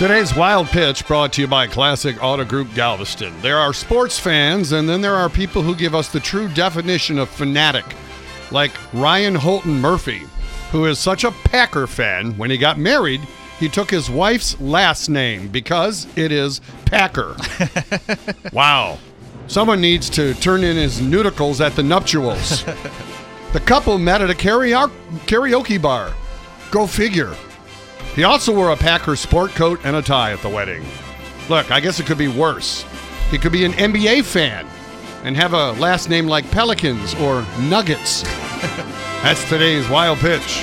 Today's Wild Pitch brought to you by Classic Auto Group Galveston. There are sports fans, and then there are people who give us the true definition of fanatic, like Ryan Holton Murphy, who is such a Packer fan. When he got married, he took his wife's last name because it is Packer. wow. Someone needs to turn in his nudicles at the nuptials. the couple met at a karaoke karaoke bar. Go figure. He also wore a Packer sport coat and a tie at the wedding. Look, I guess it could be worse. He could be an NBA fan and have a last name like Pelicans or Nuggets. That's today's wild pitch.